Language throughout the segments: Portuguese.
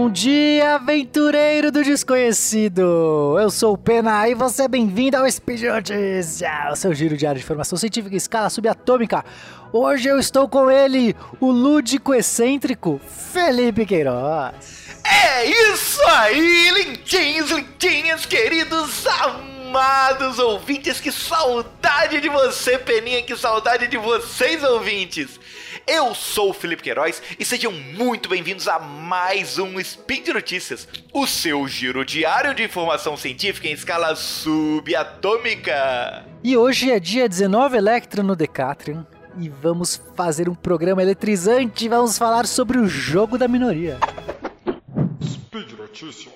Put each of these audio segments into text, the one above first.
Bom dia, aventureiro do desconhecido! Eu sou o Pena e você é bem-vindo ao Speed Notícia, o seu giro diário de informação científica em escala subatômica. Hoje eu estou com ele, o lúdico excêntrico Felipe Queiroz. É isso aí, lindinhos, lindinhas, queridos amados ouvintes, que saudade de você, Peninha, que saudade de vocês, ouvintes. Eu sou o Felipe Queiroz e sejam muito bem-vindos a mais um Spin de Notícias, o seu giro diário de informação científica em escala subatômica. E hoje é dia 19 Electra no Decatrium e vamos fazer um programa eletrizante, vamos falar sobre o jogo da minoria. Speed Notícias.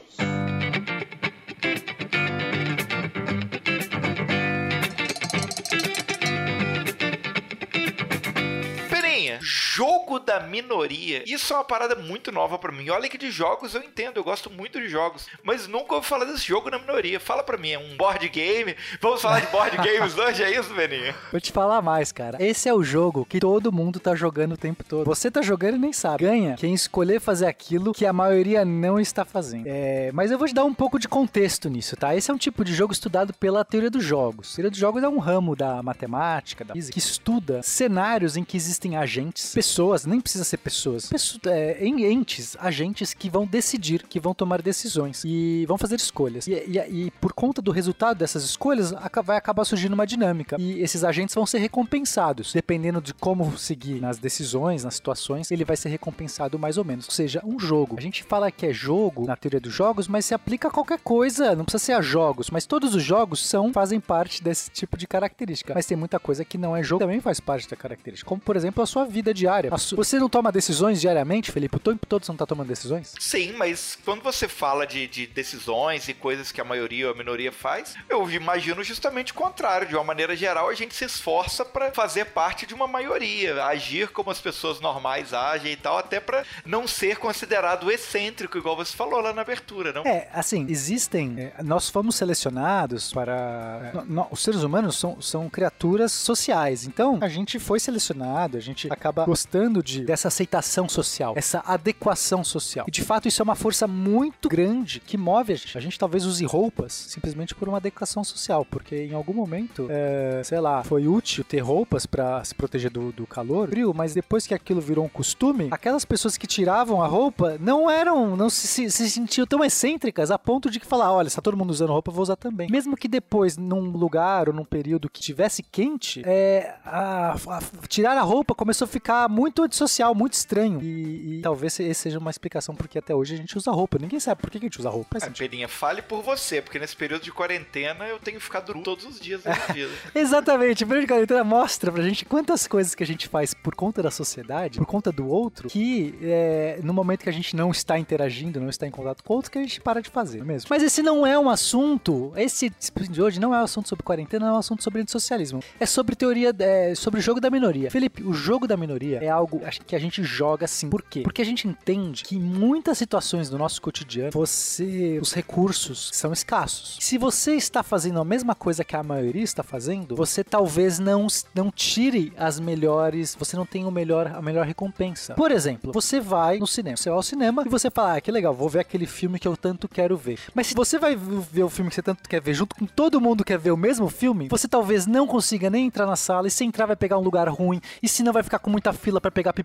Da minoria. Isso é uma parada muito nova pra mim. Olha que de jogos eu entendo, eu gosto muito de jogos, mas nunca ouvi falar desse jogo da minoria. Fala pra mim, é um board game? Vamos falar de board games hoje, é isso, Peninha? Vou te falar mais, cara. Esse é o jogo que todo mundo tá jogando o tempo todo. Você tá jogando e nem sabe. Ganha quem escolher fazer aquilo que a maioria não está fazendo. É, mas eu vou te dar um pouco de contexto nisso, tá? Esse é um tipo de jogo estudado pela teoria dos jogos. A teoria dos jogos é um ramo da matemática, da física, que estuda cenários em que existem agentes, pessoas, nem precisa ser pessoas, pesso- é, entes, agentes que vão decidir, que vão tomar decisões e vão fazer escolhas. E, e- e por conta do resultado dessas escolhas, vai acabar surgindo uma dinâmica. E esses agentes vão ser recompensados. Dependendo de como seguir nas decisões, nas situações, ele vai ser recompensado mais ou menos. Ou seja, um jogo. A gente fala que é jogo na teoria dos jogos, mas se aplica a qualquer coisa. Não precisa ser a jogos, mas todos os jogos são fazem parte desse tipo de característica. Mas tem muita coisa que não é jogo, também faz parte da característica. Como, por exemplo, a sua vida diária. A su- Você não toma decisões diariamente, Felipe? O tempo todo você não tá tomando decisões? Sim, mas quando você fala de, de decisões e coisas que a maioria ou a minoria faz, eu imagino justamente o contrário. De uma maneira geral, a gente se esforça pra fazer parte de uma maioria, agir como as pessoas normais agem e tal, até pra não ser considerado excêntrico, igual você falou lá na abertura, não? É, assim, existem. é, nós fomos selecionados para. no- no- os seres humanos são, são criaturas sociais. Então, a gente foi selecionado, a gente acaba gostando de, dessa aceitação social, essa adequação social. E de fato, isso é uma força muito grande que move a gente. A gente talvez use roupas simplesmente por uma adequação social, porque em algum momento, é, sei lá, foi útil ter roupas para se proteger do, do calor, frio, mas depois que aquilo virou um costume, aquelas pessoas que tiravam a roupa não eram, não se, se, se sentiam tão excêntricas a ponto de que falar, olha, se tá todo mundo usando roupa, eu vou usar também. Mesmo que depois, num lugar ou num período que tivesse quente, é, a- a- tirar a roupa começou a ficar muito antissocial, muito estranho. E, e talvez essa seja uma explicação porque até hoje a gente usa roupa. Ninguém sabe por que a gente usa roupa. Sentido. Peninha, fale por você, porque nesse período de quarentena eu tenho ficado nu todos os dias da minha vida. Exatamente, o período de quarentena mostra pra gente quantas coisas que a gente faz por conta da sociedade, por conta do outro, que é, no momento que a gente não está interagindo, não está em contato com o outro, que a gente para de fazer, é mesmo? Mas esse não é um assunto, esse de hoje não é um assunto sobre quarentena, não é um assunto sobre antissocialismo. É sobre teoria, é, sobre o jogo da minoria. Felipe, o jogo da minoria é algo que a gente joga assim. Por quê? Porque a gente entende que em muitas situações do nosso cotidiano, você, os recursos são escassos. Se você está fazendo a mesma coisa que a maioria está fazendo, você talvez não, não tire as melhores, você não tenha o melhor, a melhor recompensa. Por exemplo, você vai no cinema, você vai ao cinema e você fala, ah, que legal, vou ver aquele filme que eu tanto quero ver. Mas se você vai ver o filme que você tanto quer ver junto com todo mundo que quer ver o mesmo filme, você talvez não consiga nem entrar na sala e se entrar vai pegar um lugar ruim, e se não vai ficar com muita fila para pegar pipoca,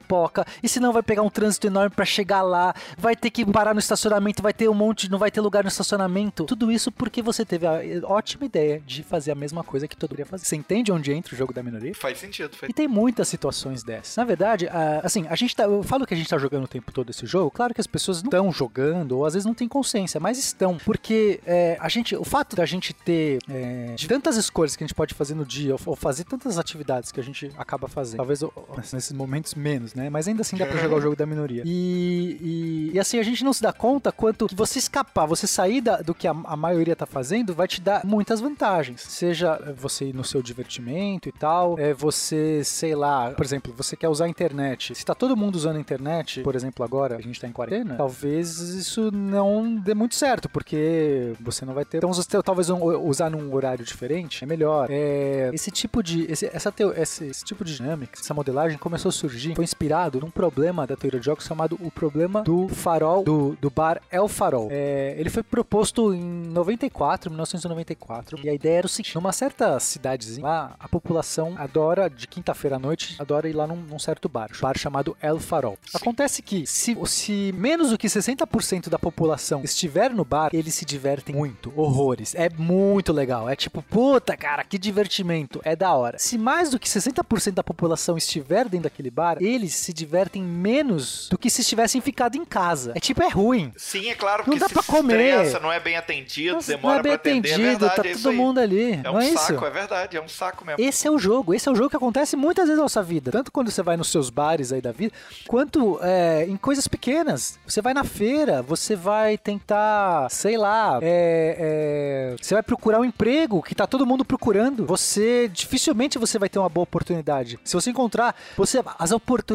e se não vai pegar um trânsito enorme para chegar lá, vai ter que parar no estacionamento, vai ter um monte, não vai ter lugar no estacionamento. Tudo isso porque você teve a ótima ideia de fazer a mesma coisa que todo mundo ia fazer. Você entende onde entra o jogo da minoria? Faz sentido, faz E tem muitas situações dessas. Na verdade, a- assim, a gente tá. Eu falo que a gente tá jogando o tempo todo esse jogo. Claro que as pessoas não estão jogando, ou às vezes não têm consciência, mas estão. Porque é, a gente. O fato da gente ter é, de tantas escolhas que a gente pode fazer no dia, ou, ou fazer tantas atividades que a gente acaba fazendo. Talvez nesses momentos menos, né? Mas ainda assim dá pra jogar o jogo da minoria. E, e, e, assim, a gente não se dá conta quanto que você escapar, você sair da- do que a, a maioria tá fazendo, vai te dar muitas vantagens. Seja é, você ir no seu divertimento e tal, é você, sei lá, por exemplo, você quer usar a internet. Se tá todo mundo usando a internet, por exemplo, agora a gente tá em quarentena, talvez isso não dê muito certo, porque você não vai ter. Então, você talvez um- usar num horário diferente é melhor. É, esse tipo de. Esse, essa teo, esse, esse tipo de dinâmica, essa modelagem começou a surgir, foi inspirado num problema da teoria de jogos chamado o problema do farol, do, do bar El Farol. É, ele foi proposto em 94, 1994, e a ideia era o seguinte: numa certa cidadezinha, lá a população adora, de quinta-feira à noite, adora ir lá num, num certo bar, um bar chamado El Farol. Acontece que se, se menos do que 60% da população estiver no bar, eles se divertem muito, horrores. É muito legal. É tipo, puta, cara, que divertimento. É da hora. Se mais do que 60% da população estiver dentro daquele bar, eles se divertem menos do que se estivessem ficado em casa. É tipo, é ruim. Sim, é claro, Não porque dá se pra comer. estressa, não é bem atendido, Nossa, demora não é bem pra atender, atendido, é verdade, tá é todo aí. mundo ali. É não um é saco, isso? é verdade, é um saco mesmo. Esse é o jogo, esse é o jogo que acontece muitas vezes na nossa vida. Tanto quando você vai nos seus bares aí da vida, quanto é, em coisas pequenas. Você vai na feira, você vai tentar, sei lá, é, é, você vai procurar um emprego que tá todo mundo procurando. Você dificilmente você vai ter uma boa oportunidade. Se você encontrar, você as oportunidades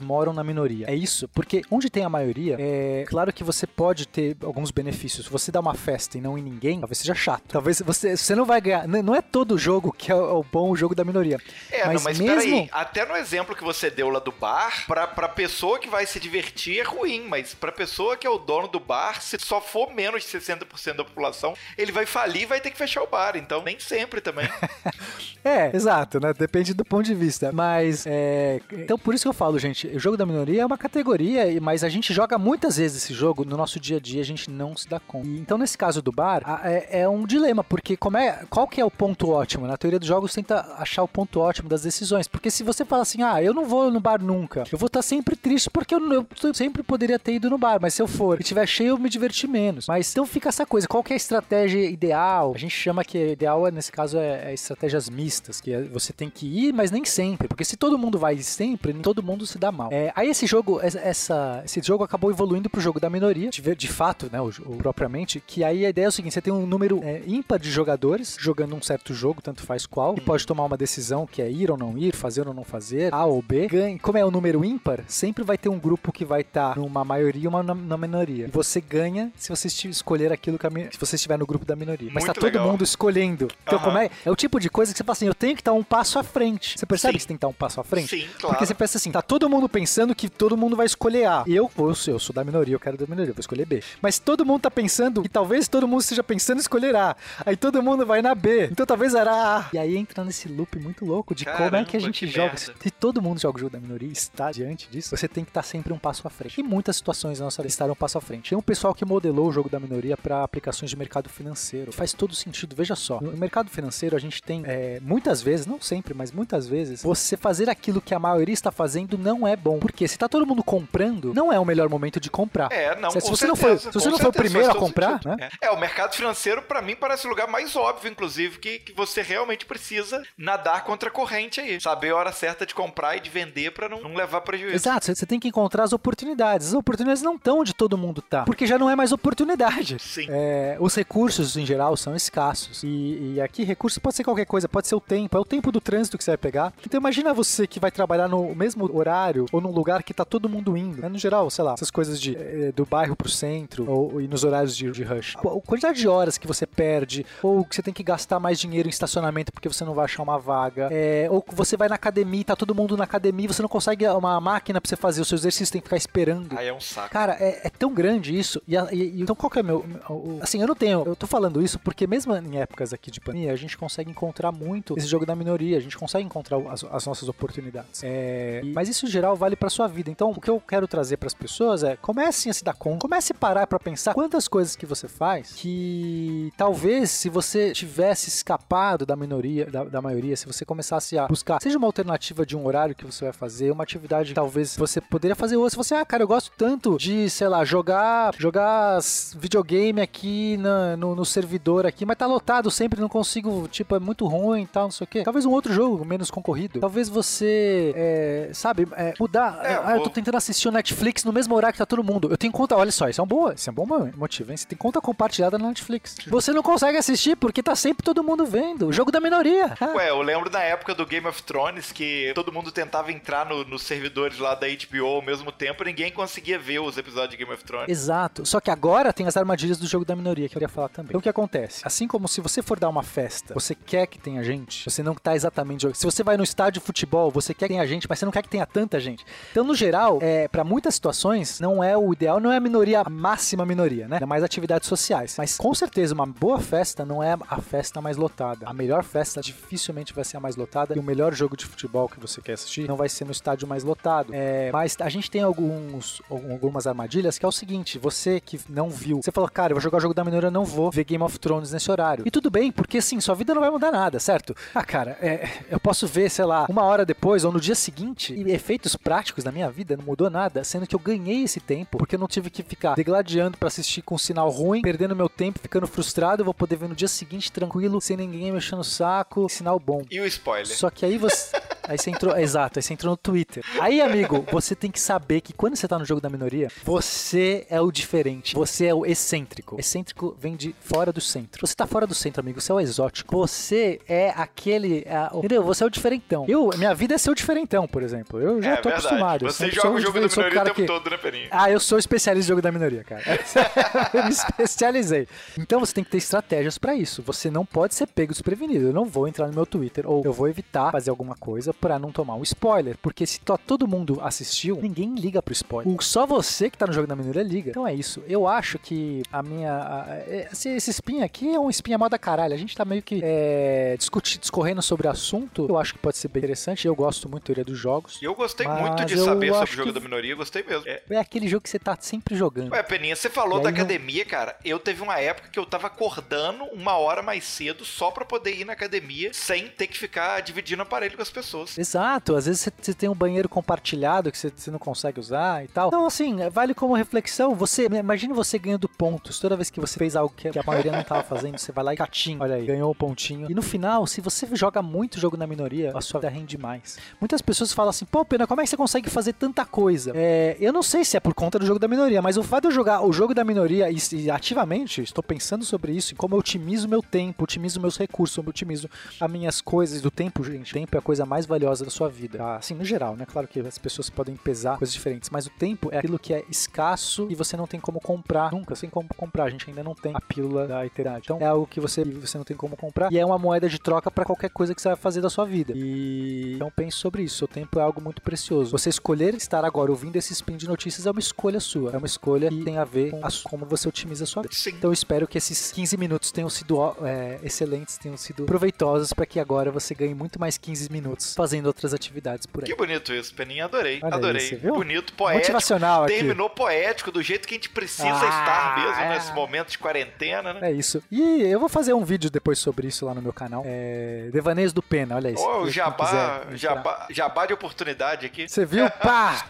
moram na minoria. É isso, porque onde tem a maioria, é claro que você pode ter alguns benefícios. Você dá uma festa e não em ninguém, talvez seja chato. Talvez você, você não vai ganhar. Não é todo jogo que é o o bom jogo da minoria. É, mas não, mas mesmo peraí, até no exemplo que você deu lá do bar, pra, pra pessoa que vai se divertir é ruim, mas pra pessoa que é o dono do bar, se só for menos de 60% da população, ele vai falir e vai ter que fechar o bar, então nem sempre também. É, exato, né? Depende do ponto de vista. Mas, é... Então, por isso que eu falo, gente, o jogo da minoria é uma categoria, mas a gente joga muitas vezes esse jogo no nosso dia a dia, a gente não se dá conta. Então, nesse caso do bar, é, é um dilema, porque como é, qual que é o ponto ótimo? Na teoria dos jogos, tenta achar o ponto ótimo das decisões. Porque se você fala assim, ah, eu não vou no bar nunca, eu vou estar sempre triste porque eu, eu sempre poderia ter ido no bar, mas se eu for e tiver cheio, eu me diverti menos. Mas então fica essa coisa, qual que é a estratégia ideal? A gente chama que ideal, é, nesse caso, é, é estratégias mistas, que é- você tem que ir, mas nem sempre, porque se todo mundo vai sempre, nem todo mundo se dá mal. É, aí esse jogo, essa- esse jogo acabou evoluindo pro jogo da minoria, de, de fato, né, o, o- propriamente, que aí a ideia é o seguinte, você tem um número é, ímpar de jogadores jogando um certo jogo, tanto faz qual, e pode tomar uma decisão que é ir ou não ir, fazer ou não fazer, A ou B. Ganha, como é o número ímpar, sempre vai ter um grupo que vai estar numa maioria e uma na, na minoria. E você ganha se você escolher aquilo que a, se você estiver no grupo da minoria. Mas Muito tá todo legal. mundo escolhendo. Então, Aham. como é, é o tipo de coisa que você fala assim, eu tenho que estar um passo à frente. Você percebe Sim. que você tem que estar um passo à frente? Sim, claro. Porque você pensa assim, tá todo mundo pensando que todo mundo vai escolher A. E eu, eu, sou, eu sou da minoria, eu quero da minoria, eu vou escolher B. Mas todo mundo tá pensando que talvez todo mundo esteja pensando em escolher A. Aí todo mundo vai na B. Então talvez era A. E aí entra nesse loop muito louco de como é Caramba, que a gente que joga. merda. Se todo mundo joga o jogo da minoria e está diante disso, você tem que estar sempre um passo à frente. E muitas situações na nossa vida estarão um passo à frente. Tem um pessoal que modelou o jogo da minoria para aplicações de mercado financeiro. Faz todo sentido. Veja só, no mercado financeiro a gente tem é, muitas vezes, não sempre, mas muitas vezes, você fazer aquilo que a maioria está fazendo não é bom. Porque se tá todo mundo comprando, não é o melhor momento de comprar. É, não, se, se você não certeza, foi, se você não foi o primeiro a comprar, sentido. né? É, É, o mercado financeiro, pra mim, parece o lugar mais óbvio, inclusive, que, que você realmente precisa nadar contra a corrente aí. Saber a hora certa de comprar e de vender pra não, não levar prejuízo. Exato, você- você tem que encontrar as oportunidades. As oportunidades não estão onde todo mundo tá, porque já não é mais oportunidade. Sim. É, os recursos, em geral, são escassos. E, e aqui, recurso pode ser qualquer coisa, pode ser o tempo, é o tempo do trânsito que você vai pegar. Então, imagina você que vai trabalhar no mesmo horário ou num lugar que tá todo mundo indo. né? No geral, sei lá, essas coisas de, eh, do bairro pro centro ou, e nos horários de, de rush. A quantidade de horas que você perde, ou que você tem que gastar mais dinheiro em estacionamento porque você não vai achar uma vaga, é, ou você vai na academia, tá todo mundo na academia, e você não consegue uma máquina pra você fazer o seu exercício, tem que ficar esperando. Aí é um saco. Cara, é, é tão grande isso. E, a- e- e- então, qual que é meu. o- o- assim, eu não tenho. Eu tô falando isso porque, mesmo em épocas aqui de pandemia, a gente consegue encontrar muito esse jogo da minoria. A gente consegue encontrar as, as nossas oportunidades. É, e- mas isso, em geral, vale pra sua vida. Então, o que eu quero trazer pras pessoas é: comecem a se dar conta, comece a parar pra pensar quantas coisas que você faz que talvez, se você tivesse escapado da minoria, da, da maioria, se você começasse a buscar, seja uma alternativa de um horário que você vai fazer, uma atividade que talvez você poderia fazer hoje. Se você, ah, cara, eu gosto tanto de, sei lá, jogar, jogar videogame aqui na- no, no servidor aqui, mas tá lotado sempre, não consigo, tipo, é muito ruim e tal, não sei o quê. Talvez um outro jogo menos concorrido. Talvez você, é, sabe, é, mudar. É, ah, eu tô tentando assistir o Netflix no mesmo horário que tá todo mundo. Eu tenho conta, olha só, isso é um bom, isso é um bom motivo, hein? Você tem conta compartilhada na Netflix. Você não consegue assistir porque tá sempre todo mundo vendo. O jogo da minoria. Ah, Ué, eu lembro na época do Game of Thrones que todo mundo tentava entrar no- nos servidores lá da HBO ao mesmo tempo e ninguém conseguia ver os episódios de Game of Thrones. Exato. Só que agora tem as armadilhas do jogo da minoria que eu queria falar também. Então o que acontece? Assim como se você for dar uma festa, você quer que tenha gente, você não tá exatamente jogando. Se você vai no estádio de futebol, você quer que tenha gente, mas você não quer que que tenha tanta gente. Então, no geral, é, para muitas situações, não é o ideal, não é a minoria, a máxima minoria, né? Ainda mais atividades sociais. Mas com certeza, uma boa festa não é a festa mais lotada. A melhor festa dificilmente vai ser a mais lotada. E o melhor jogo de futebol que você quer assistir não vai ser no estádio mais lotado. É, mas a gente tem alguns, algumas armadilhas que é o seguinte: você que não viu, você falou, cara, eu vou jogar o jogo da minoria, não vou ver Game of Thrones nesse horário. E tudo bem, porque assim, sua vida não vai mudar nada, certo? Ah, cara, é, eu posso ver, sei lá, uma hora depois ou no dia seguinte, e efeitos práticos da minha vida não mudou nada, sendo que eu ganhei esse tempo, porque eu não tive que ficar degladiando para assistir com um sinal ruim, perdendo meu tempo, ficando frustrado, eu vou poder ver no dia seguinte tranquilo, sem ninguém mexendo o saco, sinal bom. E o spoiler? Só que aí você. Aí você entrou. Exato, aí você entrou no Twitter. Aí, amigo, você tem que saber que quando você tá no jogo da minoria, você é o diferente. Você é o excêntrico. Excêntrico vem de fora do centro. Você tá fora do centro, amigo. Você é o exótico. Você é aquele. É, entendeu? Você é o diferentão. Eu, minha vida é ser o diferentão, por exemplo. Eu já é, tô verdade. acostumado. Você joga o jogo da minoria o tempo que... todo, né, Peninha? Ah, eu sou especialista em jogo da minoria, cara. eu me especializei. Então você tem que ter estratégias para isso. Você não pode ser pego desprevenido. Eu não vou entrar no meu Twitter ou eu vou evitar fazer alguma coisa para não tomar um spoiler, porque se todo mundo assistiu, ninguém liga pro spoiler. Só você que tá no jogo da minoria liga. Então é isso. Eu acho que a minha. A, é, esse, esse spin aqui é um spin moda caralho. A gente tá meio que é, discutindo, discorrendo sobre o assunto. Eu acho que pode ser bem interessante. Eu gosto muito da teoria dos jogos. Eu gostei muito de saber sobre o jogo da minoria. Gostei mesmo. É. é. aquele jogo que você tá sempre jogando. Ué, Peninha, você falou da academia, não... cara. Eu teve uma época que eu tava acordando uma hora mais cedo só pra poder ir na academia sem ter que ficar dividindo aparelho com as pessoas. Exato. Às vezes você, tem um banheiro compartilhado que você, não consegue usar e tal. Então, assim, vale como reflexão. Você, imagine você ganhando pontos. Toda vez que você fez algo que, a maioria não estava fazendo, você vai lá e catinho, olha aí, ganhou um pontinho. E no final, se você joga muito jogo na minoria, a sua vida rende mais. Muitas pessoas falam assim, pô, Pena, como é que você consegue fazer tanta coisa? É, eu não sei se é por conta do jogo da minoria, mas o fato de eu jogar o jogo da minoria e, e ativamente, estou pensando sobre isso, como eu otimizo meu tempo, otimizo meus recursos, otimizo as minhas coisas do tempo, gente. O tempo é a coisa mais valiosa da sua vida. Tá? Assim, no geral, né? Claro que as pessoas podem pesar coisas diferentes, mas o tempo é aquilo que é escasso e você não tem como comprar nunca, sem como comprar. A gente ainda não tem a pílula da eternidade. Então é algo que você, você não tem como comprar e é uma moeda de troca para qualquer coisa que você vai fazer da sua vida. E então pense sobre isso. O tempo é algo muito precioso. Você escolher estar agora ouvindo esse spin de notícias é uma escolha sua. É uma escolha que tem a ver com a, como você otimiza a sua vida. Sim. Então eu espero que esses 15 minutos tenham sido é, excelentes, tenham sido proveitosos para que agora você ganhe muito mais 15 minutos fazendo outras atividades por aí. Que bonito isso, Peninha. Adorei. Olha adorei. Bonito, poético. Motivacional aqui. Terminou poético, do jeito que a gente precisa ah, estar mesmo é. nesse momento de quarentena, né? É isso. E eu vou fazer um vídeo depois sobre isso lá no meu canal. É... Devaneios do Pena, olha isso. Oh, jabá, jabá, jabá de oportunidade aqui. Você viu? Pá!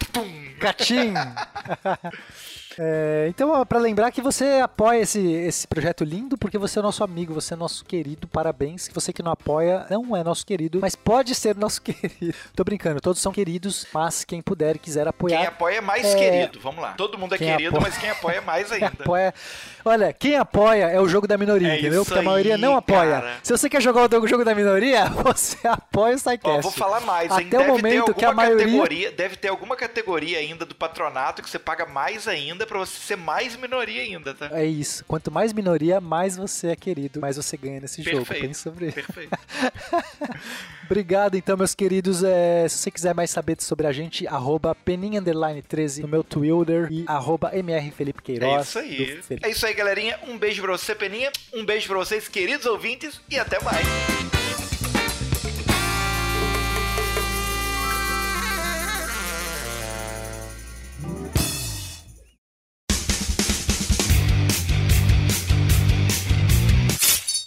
Catim! É, então, para lembrar que você apoia esse, esse projeto lindo, porque você é nosso amigo, você é nosso querido, parabéns. Você que não apoia, não é nosso querido, mas pode ser nosso querido. Tô brincando, todos são queridos, mas quem puder e quiser apoiar. Quem apoia é mais é... querido, vamos lá. Todo mundo é querido, apoia... mas quem apoia é mais ainda. Quem apoia... Olha, quem apoia é o jogo da minoria, é entendeu? Porque a maioria aí, não apoia. Cara. Se você quer jogar o jogo da minoria, você apoia o SciCast. Ó, vou falar mais, Até hein? o deve momento que a maioria... deve ter alguma categoria ainda do patronato que você paga mais ainda para você ser mais minoria ainda, tá? É isso. Quanto mais minoria, mais você é querido, mais você ganha nesse Perfeito. jogo. Pense sobre isso. Perfeito. Obrigado, então, meus queridos. É, se você quiser mais saber sobre a gente, arroba peninha13 no meu Twitter e arroba mrfelipequeiroz. É isso aí. É isso aí, galerinha. Um beijo pra você, Peninha. Um beijo pra vocês, queridos ouvintes, e até mais.